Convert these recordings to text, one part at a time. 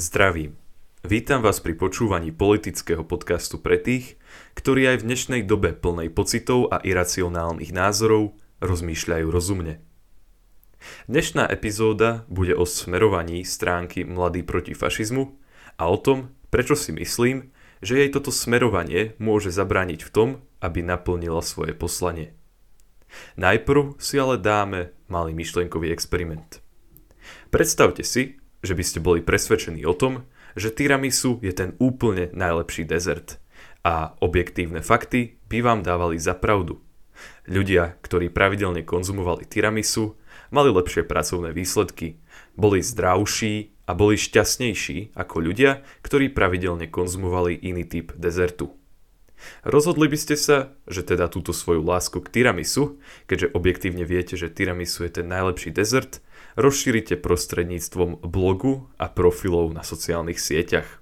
Zdravím. Vítam vás pri počúvaní politického podcastu pre tých, ktorí aj v dnešnej dobe plnej pocitov a iracionálnych názorov rozmýšľajú rozumne. Dnešná epizóda bude o smerovaní stránky Mladý proti fašizmu a o tom, prečo si myslím, že jej toto smerovanie môže zabrániť v tom, aby naplnila svoje poslanie. Najprv si ale dáme malý myšlienkový experiment. Predstavte si, že by ste boli presvedčení o tom, že tiramisu je ten úplne najlepší dezert a objektívne fakty by vám dávali za pravdu. Ľudia, ktorí pravidelne konzumovali tiramisu, mali lepšie pracovné výsledky, boli zdravší a boli šťastnejší ako ľudia, ktorí pravidelne konzumovali iný typ dezertu. Rozhodli by ste sa, že teda túto svoju lásku k tiramisu, keďže objektívne viete, že tiramisu je ten najlepší dezert, rozšírite prostredníctvom blogu a profilov na sociálnych sieťach.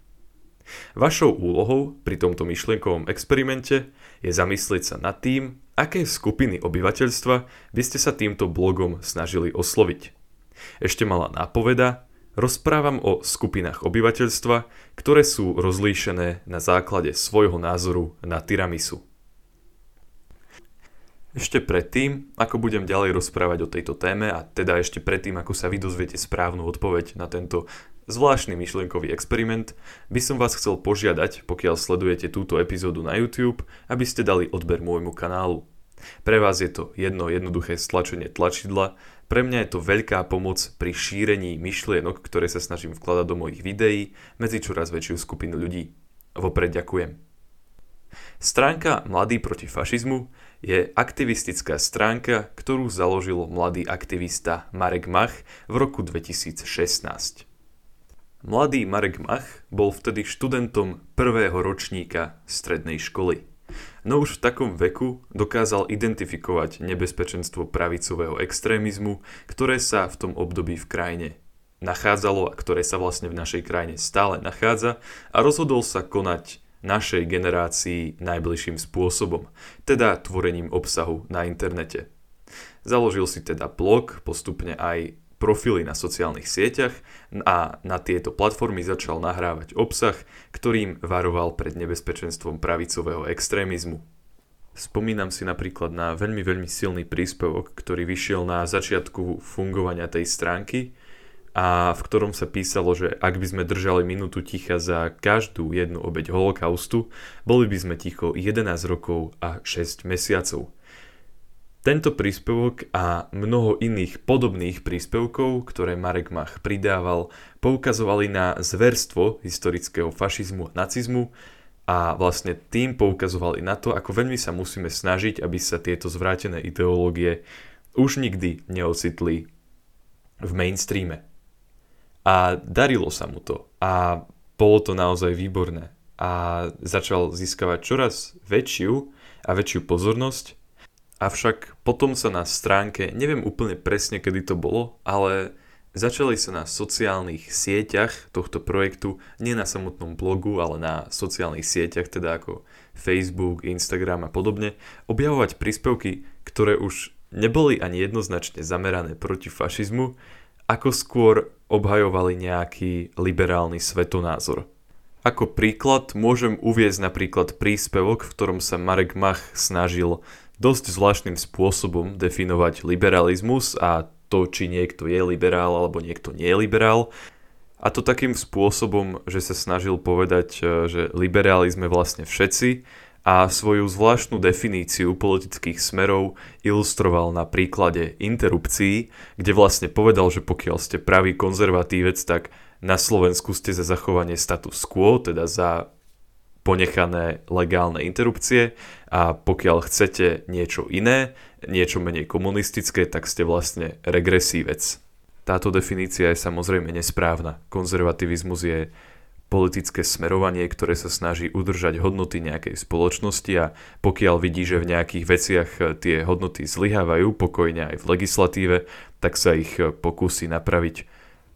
Vašou úlohou pri tomto myšlienkovom experimente je zamyslieť sa nad tým, aké skupiny obyvateľstva by ste sa týmto blogom snažili osloviť. Ešte malá nápoveda, rozprávam o skupinách obyvateľstva, ktoré sú rozlíšené na základe svojho názoru na tiramisu. Ešte predtým, ako budem ďalej rozprávať o tejto téme a teda ešte predtým, ako sa vy dozviete správnu odpoveď na tento zvláštny myšlienkový experiment, by som vás chcel požiadať, pokiaľ sledujete túto epizódu na YouTube, aby ste dali odber môjmu kanálu. Pre vás je to jedno jednoduché stlačenie tlačidla, pre mňa je to veľká pomoc pri šírení myšlienok, ktoré sa snažím vkladať do mojich videí medzi čoraz väčšiu skupinu ľudí. Vopred ďakujem. Stránka Mladý proti fašizmu je aktivistická stránka, ktorú založil mladý aktivista Marek Mach v roku 2016. Mladý Marek Mach bol vtedy študentom prvého ročníka strednej školy. No už v takom veku dokázal identifikovať nebezpečenstvo pravicového extrémizmu, ktoré sa v tom období v krajine nachádzalo a ktoré sa vlastne v našej krajine stále nachádza a rozhodol sa konať našej generácii najbližším spôsobom, teda tvorením obsahu na internete. Založil si teda blog, postupne aj profily na sociálnych sieťach a na tieto platformy začal nahrávať obsah, ktorým varoval pred nebezpečenstvom pravicového extrémizmu. Spomínam si napríklad na veľmi, veľmi silný príspevok, ktorý vyšiel na začiatku fungovania tej stránky, a v ktorom sa písalo, že ak by sme držali minútu ticha za každú jednu obeď holokaustu, boli by sme ticho 11 rokov a 6 mesiacov. Tento príspevok a mnoho iných podobných príspevkov, ktoré Marek Mach pridával, poukazovali na zverstvo historického fašizmu a nacizmu a vlastne tým poukazovali na to, ako veľmi sa musíme snažiť, aby sa tieto zvrátené ideológie už nikdy neocitli v mainstreame. A darilo sa mu to. A bolo to naozaj výborné. A začal získavať čoraz väčšiu a väčšiu pozornosť. Avšak potom sa na stránke, neviem úplne presne kedy to bolo, ale začali sa na sociálnych sieťach tohto projektu, nie na samotnom blogu, ale na sociálnych sieťach, teda ako Facebook, Instagram a podobne, objavovať príspevky, ktoré už neboli ani jednoznačne zamerané proti fašizmu, ako skôr obhajovali nejaký liberálny svetonázor. Ako príklad môžem uviezť napríklad príspevok, v ktorom sa Marek Mach snažil dosť zvláštnym spôsobom definovať liberalizmus a to, či niekto je liberál alebo niekto nie je liberál. A to takým spôsobom, že sa snažil povedať, že liberáli sme vlastne všetci a svoju zvláštnu definíciu politických smerov ilustroval na príklade interrupcií, kde vlastne povedal, že pokiaľ ste pravý konzervatívec, tak na Slovensku ste za zachovanie status quo, teda za ponechané legálne interrupcie a pokiaľ chcete niečo iné, niečo menej komunistické, tak ste vlastne regresívec. Táto definícia je samozrejme nesprávna. Konzervativizmus je politické smerovanie, ktoré sa snaží udržať hodnoty nejakej spoločnosti a pokiaľ vidí, že v nejakých veciach eh, tie hodnoty zlyhávajú pokojne aj v legislatíve, tak sa ich eh, pokusí napraviť.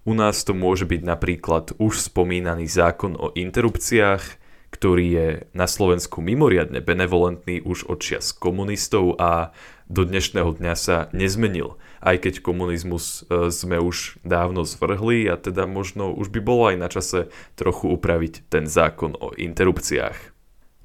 U nás to môže byť napríklad už spomínaný zákon o interrupciách, ktorý je na Slovensku mimoriadne benevolentný už od čias komunistov a do dnešného dňa sa nezmenil. Aj keď komunizmus e, sme už dávno zvrhli a teda možno už by bolo aj na čase trochu upraviť ten zákon o interrupciách.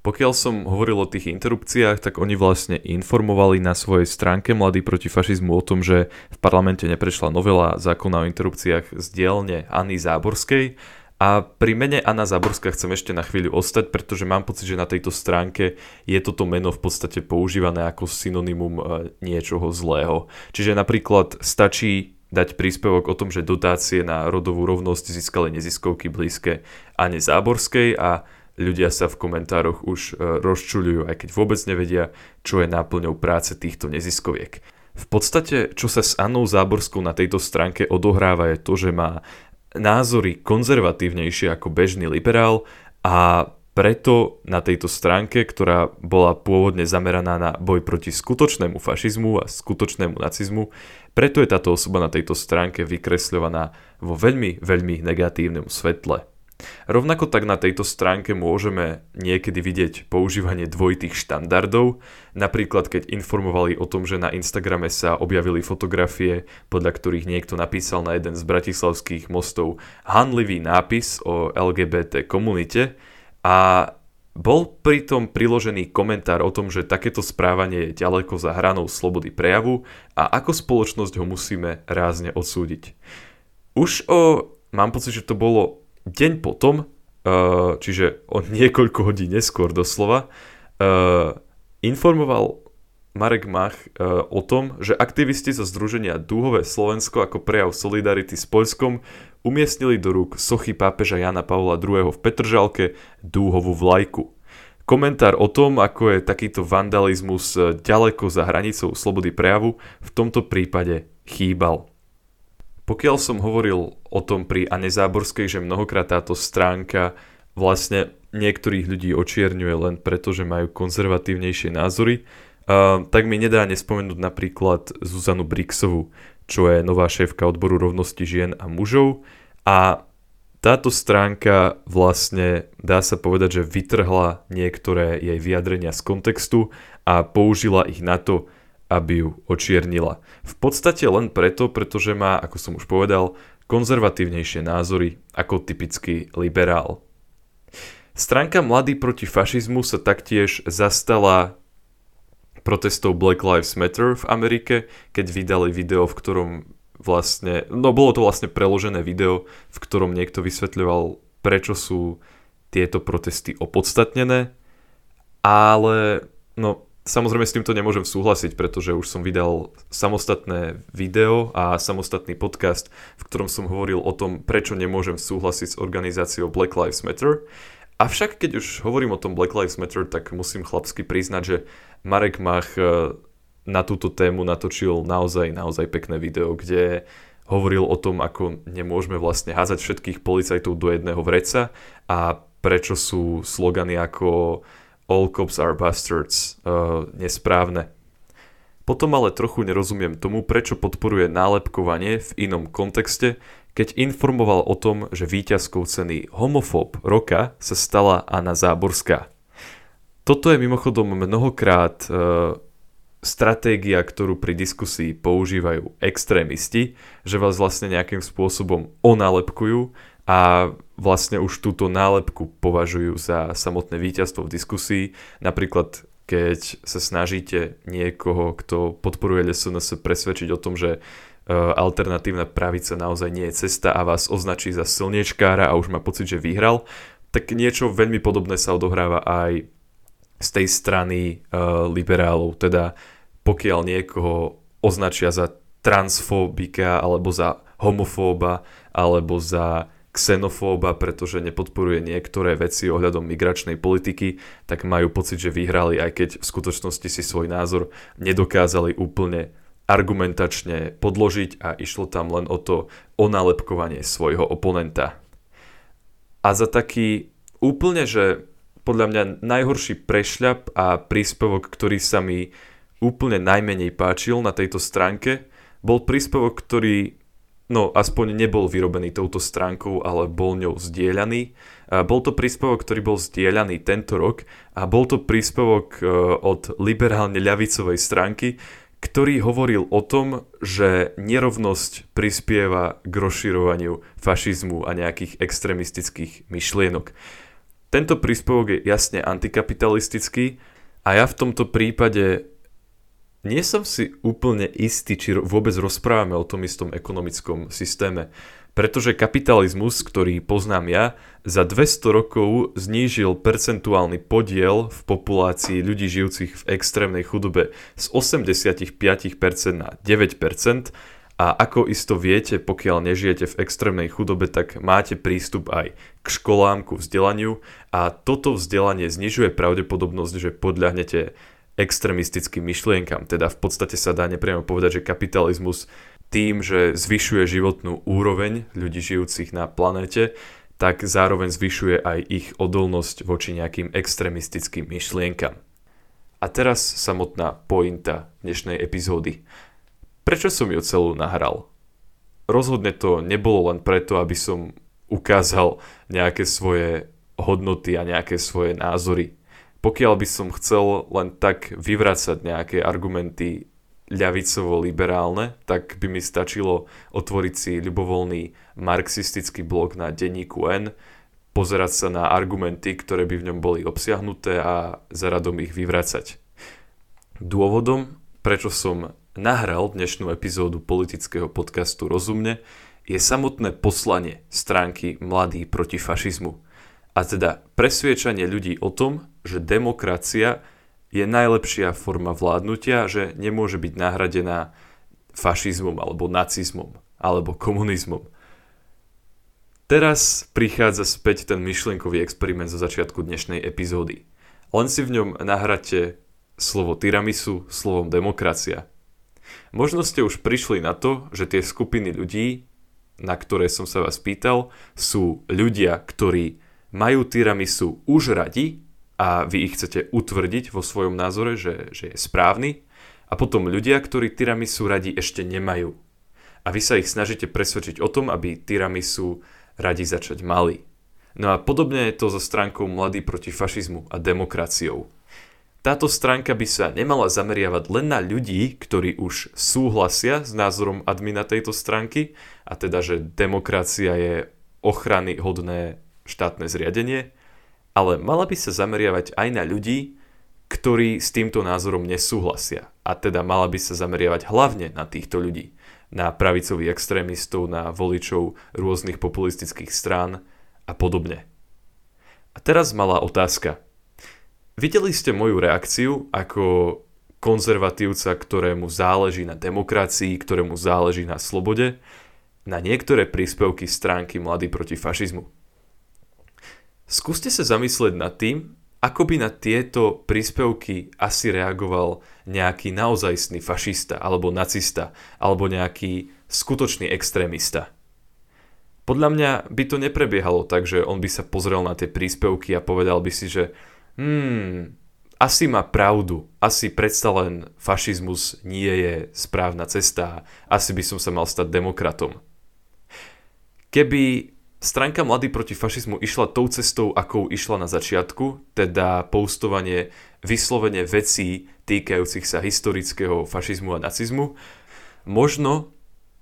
Pokiaľ som hovoril o tých interrupciách, tak oni vlastne informovali na svojej stránke Mladý proti fašizmu o tom, že v parlamente neprešla novela zákona o interrupciách z dielne Anny Záborskej a pri mene Anna Záborská chcem ešte na chvíľu ostať, pretože mám pocit, že na tejto stránke je toto meno v podstate používané ako synonymum e, niečoho zlého. Čiže napríklad stačí dať príspevok o tom, že dotácie na rodovú rovnosť získali neziskovky blízke Anne Záborskej a ľudia sa v komentároch už e, rozčuľujú, aj keď vôbec nevedia, čo je náplňou práce týchto neziskoviek. V podstate, čo sa s Annou Záborskou na tejto stránke odohráva je to, že má názory konzervatívnejšie ako bežný liberál a preto na tejto stránke, ktorá bola pôvodne zameraná na boj proti skutočnému fašizmu a skutočnému nacizmu, preto je táto osoba na tejto stránke vykresľovaná vo veľmi, veľmi negatívnom svetle. Rovnako tak na tejto stránke môžeme niekedy vidieť používanie dvojitých štandardov, napríklad keď informovali o tom, že na Instagrame sa objavili fotografie, podľa ktorých niekto napísal na jeden z bratislavských mostov hanlivý nápis o LGBT komunite a bol pritom priložený komentár o tom, že takéto správanie je ďaleko za hranou slobody prejavu a ako spoločnosť ho musíme rázne odsúdiť. Už o, mám pocit, že to bolo deň potom, uh, čiže o niekoľko hodín neskôr doslova, uh, informoval Marek Mach uh, o tom, že aktivisti zo združenia Dúhové Slovensko ako prejav solidarity s Poľskom umiestnili do rúk sochy pápeža Jana Pavla II. v Petržalke Dúhovú vlajku. Komentár o tom, ako je takýto vandalizmus ďaleko za hranicou slobody prejavu, v tomto prípade chýbal. Pokiaľ som hovoril o tom pri Ane Záborskej, že mnohokrát táto stránka vlastne niektorých ľudí očierňuje len preto, že majú konzervatívnejšie názory, tak mi nedá nespomenúť napríklad Zuzanu Brixovu, čo je nová šéfka odboru rovnosti žien a mužov. A táto stránka vlastne dá sa povedať, že vytrhla niektoré jej vyjadrenia z kontextu a použila ich na to, aby ju očiernila. V podstate len preto, pretože má, ako som už povedal, konzervatívnejšie názory ako typický liberál. Stránka Mladý proti fašizmu sa taktiež zastala protestov Black Lives Matter v Amerike, keď vydali video, v ktorom vlastne, no bolo to vlastne preložené video, v ktorom niekto vysvetľoval, prečo sú tieto protesty opodstatnené, ale no Samozrejme s týmto nemôžem súhlasiť, pretože už som vydal samostatné video a samostatný podcast, v ktorom som hovoril o tom, prečo nemôžem súhlasiť s organizáciou Black Lives Matter. Avšak keď už hovorím o tom Black Lives Matter, tak musím chlapsky priznať, že Marek Mach eh, na túto tému natočil naozaj, naozaj pekné video, kde hovoril o tom, ako nemôžeme vlastne házať všetkých policajtov do jedného vreca a prečo sú slogany ako All cops are bastards uh, nesprávne. Potom ale trochu nerozumiem tomu, prečo podporuje nálepkovanie v inom kontexte, keď informoval o tom, že víťazkou ceny homofób roka sa stala Anna Záborská. Toto je mimochodom mnohokrát uh, stratégia, ktorú pri diskusii používajú extrémisti, že vás vlastne nejakým spôsobom onálepkujú a vlastne už túto nálepku považujú za samotné víťazstvo v diskusii. Napríklad keď sa snažíte niekoho, kto podporuje SNS presvedčiť o tom, že e, alternatívna pravica naozaj nie je cesta a vás označí za slniečkára a už má pocit, že vyhral, tak niečo veľmi podobné sa odohráva aj z tej strany uh, liberálov. Teda pokiaľ niekoho označia za transfóbika alebo za homofóba alebo za xenofóba, pretože nepodporuje niektoré veci ohľadom migračnej politiky, tak majú pocit, že vyhrali, aj keď v skutočnosti si svoj názor nedokázali úplne argumentačne podložiť a išlo tam len o to onálepkovanie svojho oponenta. A za taký úplne, že podľa mňa najhorší prešľap a príspevok, ktorý sa mi úplne najmenej páčil na tejto stránke, bol príspevok, ktorý no aspoň nebol vyrobený touto stránkou, ale bol ňou zdieľaný. Bol to príspevok, ktorý bol zdieľaný tento rok a bol to príspevok e, od liberálne ľavicovej stránky, ktorý hovoril o tom, že nerovnosť prispieva k rozširovaniu fašizmu a nejakých extremistických myšlienok. Tento príspevok je jasne antikapitalistický a ja v tomto prípade nie som si úplne istý, či vôbec rozprávame o tom istom ekonomickom systéme. Pretože kapitalizmus, ktorý poznám ja, za 200 rokov znížil percentuálny podiel v populácii ľudí žijúcich v extrémnej chudobe z 85% na 9%. A ako isto viete, pokiaľ nežijete v extrémnej chudobe, tak máte prístup aj k školám, ku vzdelaniu a toto vzdelanie znižuje pravdepodobnosť, že podľahnete extrémistickým myšlienkam. Teda v podstate sa dá nepriamo povedať, že kapitalizmus tým, že zvyšuje životnú úroveň ľudí žijúcich na planéte, tak zároveň zvyšuje aj ich odolnosť voči nejakým extremistickým myšlienkam. A teraz samotná pointa dnešnej epizódy. Prečo som ju celú nahral? Rozhodne to nebolo len preto, aby som ukázal nejaké svoje hodnoty a nejaké svoje názory. Pokiaľ by som chcel len tak vyvracať nejaké argumenty ľavicovo-liberálne, tak by mi stačilo otvoriť si ľubovoľný marxistický blog na denníku N, pozerať sa na argumenty, ktoré by v ňom boli obsiahnuté a zaradom ich vyvracať. Dôvodom, prečo som nahral dnešnú epizódu politického podcastu Rozumne, je samotné poslanie stránky Mladí proti fašizmu. A teda presviečanie ľudí o tom, že demokracia je najlepšia forma vládnutia, že nemôže byť nahradená fašizmom alebo nacizmom alebo komunizmom. Teraz prichádza späť ten myšlienkový experiment zo začiatku dnešnej epizódy. Len si v ňom nahráte slovo tiramisu slovom demokracia. Možno ste už prišli na to, že tie skupiny ľudí, na ktoré som sa vás pýtal, sú ľudia, ktorí majú tiramisu už radi a vy ich chcete utvrdiť vo svojom názore, že, že je správny a potom ľudia, ktorí tiramisu radi ešte nemajú. A vy sa ich snažíte presvedčiť o tom, aby tiramisu radi začať mali. No a podobne je to so stránkou Mladý proti fašizmu a demokraciou. Táto stránka by sa nemala zameriavať len na ľudí, ktorí už súhlasia s názorom admina tejto stránky, a teda, že demokracia je ochrany hodné štátne zriadenie, ale mala by sa zameriavať aj na ľudí, ktorí s týmto názorom nesúhlasia. A teda mala by sa zameriavať hlavne na týchto ľudí. Na pravicových extrémistov, na voličov rôznych populistických strán a podobne. A teraz malá otázka. Videli ste moju reakciu ako konzervatívca, ktorému záleží na demokracii, ktorému záleží na slobode, na niektoré príspevky stránky Mladý proti fašizmu. Skúste sa zamyslieť nad tým, ako by na tieto príspevky asi reagoval nejaký naozajstný fašista, alebo nacista, alebo nejaký skutočný extrémista. Podľa mňa by to neprebiehalo tak, že on by sa pozrel na tie príspevky a povedal by si, že hmm, asi má pravdu, asi predsa len fašizmus nie je správna cesta, asi by som sa mal stať demokratom. Keby Stránka Mladý proti fašizmu išla tou cestou, akou išla na začiatku, teda postovanie vyslovene vecí týkajúcich sa historického fašizmu a nacizmu. Možno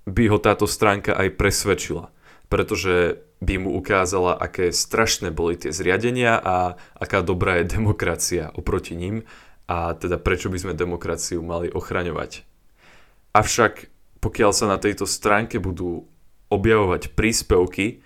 by ho táto stránka aj presvedčila, pretože by mu ukázala, aké strašné boli tie zriadenia a aká dobrá je demokracia oproti ním a teda prečo by sme demokraciu mali ochraňovať. Avšak pokiaľ sa na tejto stránke budú objavovať príspevky,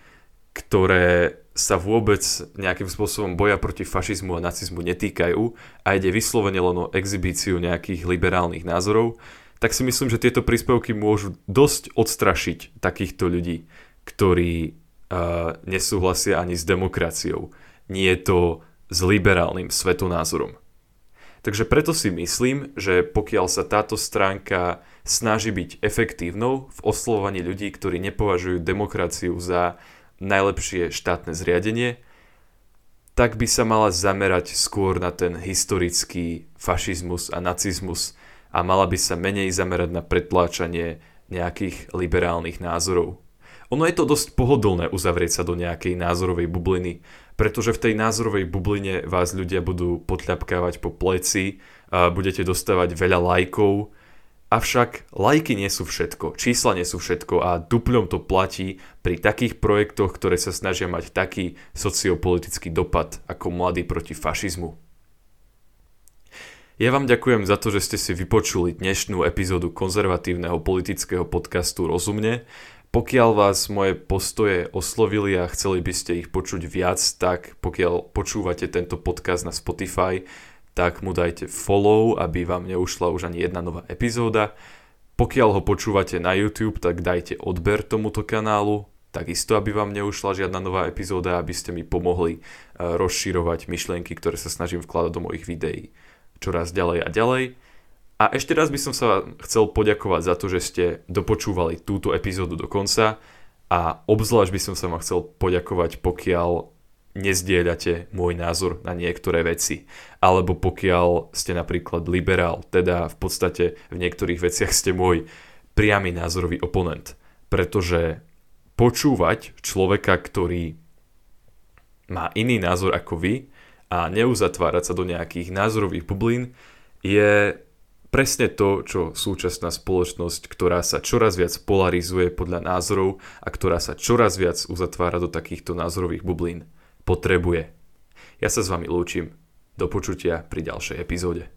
ktoré sa vôbec nejakým spôsobom boja proti fašizmu a nacizmu netýkajú a ide vyslovene len o exibíciu nejakých liberálnych názorov, tak si myslím, že tieto príspevky môžu dosť odstrašiť takýchto ľudí, ktorí uh, nesúhlasia ani s demokraciou. Nie je to s liberálnym svetonázorom. Takže preto si myslím, že pokiaľ sa táto stránka snaží byť efektívnou v oslovovaní ľudí, ktorí nepovažujú demokraciu za najlepšie štátne zriadenie, tak by sa mala zamerať skôr na ten historický fašizmus a nacizmus a mala by sa menej zamerať na pretláčanie nejakých liberálnych názorov. Ono je to dosť pohodlné uzavrieť sa do nejakej názorovej bubliny, pretože v tej názorovej bubline vás ľudia budú potľapkávať po pleci, a budete dostávať veľa lajkov Avšak lajky nie sú všetko, čísla nie sú všetko a duplom to platí pri takých projektoch, ktoré sa snažia mať taký sociopolitický dopad ako mladý proti fašizmu. Ja vám ďakujem za to, že ste si vypočuli dnešnú epizódu konzervatívneho politického podcastu Rozumne. Pokiaľ vás moje postoje oslovili a chceli by ste ich počuť viac, tak pokiaľ počúvate tento podcast na Spotify, tak mu dajte follow, aby vám neušla už ani jedna nová epizóda. Pokiaľ ho počúvate na YouTube, tak dajte odber tomuto kanálu, takisto aby vám neušla žiadna nová epizóda, aby ste mi pomohli e, rozširovať myšlienky, ktoré sa snažím vkladať do mojich videí čoraz ďalej a ďalej. A ešte raz by som sa chcel poďakovať za to, že ste dopočúvali túto epizódu do konca a obzvlášť by som sa vám chcel poďakovať, pokiaľ nezdieľate môj názor na niektoré veci. Alebo pokiaľ ste napríklad liberál, teda v podstate v niektorých veciach ste môj priamy názorový oponent. Pretože počúvať človeka, ktorý má iný názor ako vy a neuzatvárať sa do nejakých názorových bublín je presne to, čo súčasná spoločnosť, ktorá sa čoraz viac polarizuje podľa názorov a ktorá sa čoraz viac uzatvára do takýchto názorových bublín potrebuje. Ja sa s vami lúčim. Do počutia pri ďalšej epizóde.